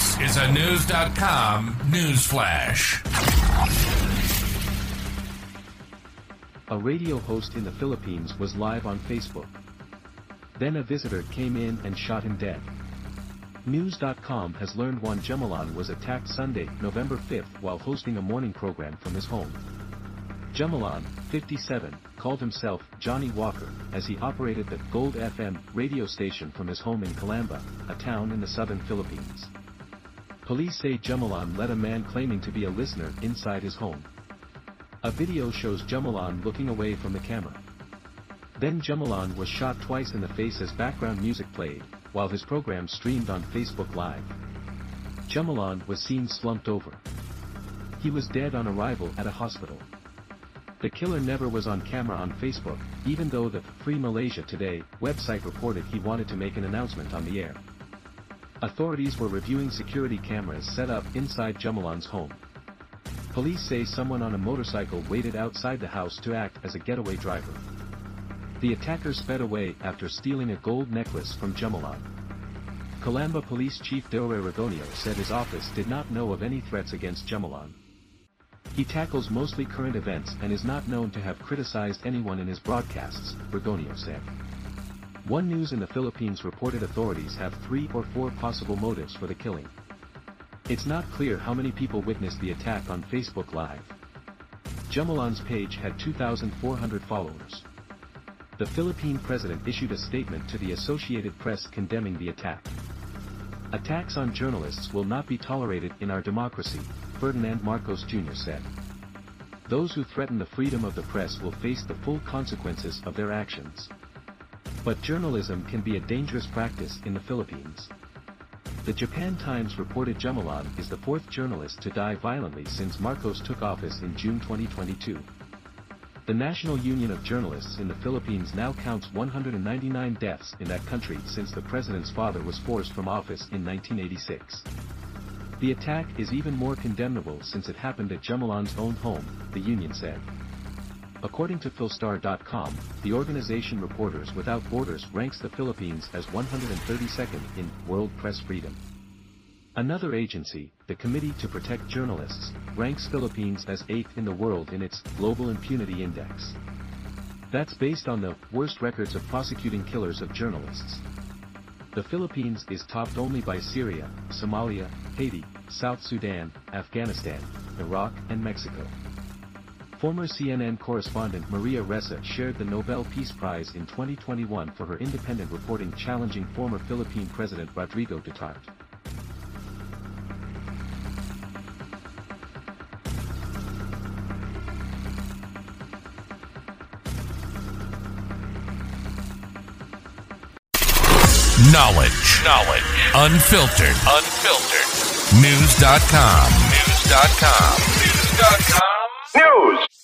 This is a News.com news flash. A radio host in the Philippines was live on Facebook. Then a visitor came in and shot him dead. News.com has learned Juan Jumalon was attacked Sunday, November 5th while hosting a morning program from his home. Jumalon, 57, called himself Johnny Walker, as he operated the Gold FM radio station from his home in Calamba, a town in the southern Philippines. Police say Jumalon led a man claiming to be a listener inside his home. A video shows Jumalon looking away from the camera. Then Jumalon was shot twice in the face as background music played, while his program streamed on Facebook Live. Jumalon was seen slumped over. He was dead on arrival at a hospital. The killer never was on camera on Facebook, even though the Free Malaysia Today website reported he wanted to make an announcement on the air. Authorities were reviewing security cameras set up inside Jumalon's home. Police say someone on a motorcycle waited outside the house to act as a getaway driver. The attacker sped away after stealing a gold necklace from Jumalon. Calamba Police Chief Dore Ragonio said his office did not know of any threats against Jumalon. He tackles mostly current events and is not known to have criticized anyone in his broadcasts, Ragonio said. One News in the Philippines reported authorities have three or four possible motives for the killing. It's not clear how many people witnessed the attack on Facebook Live. Jumalon's page had 2,400 followers. The Philippine president issued a statement to the Associated Press condemning the attack. Attacks on journalists will not be tolerated in our democracy, Ferdinand Marcos Jr. said. Those who threaten the freedom of the press will face the full consequences of their actions. But journalism can be a dangerous practice in the Philippines. The Japan Times reported Jumalon is the fourth journalist to die violently since Marcos took office in June 2022. The National Union of Journalists in the Philippines now counts 199 deaths in that country since the president's father was forced from office in 1986. The attack is even more condemnable since it happened at Jumalon's own home, the union said. According to Philstar.com, the organization Reporters Without Borders ranks the Philippines as 132nd in world press freedom. Another agency, the Committee to Protect Journalists, ranks Philippines as 8th in the world in its Global Impunity Index. That's based on the worst records of prosecuting killers of journalists. The Philippines is topped only by Syria, Somalia, Haiti, South Sudan, Afghanistan, Iraq and Mexico. Former CNN correspondent Maria Ressa shared the Nobel Peace Prize in 2021 for her independent reporting challenging former Philippine President Rodrigo Duterte. Knowledge. Knowledge. Unfiltered. Unfiltered. News.com. News.com. News.com. News.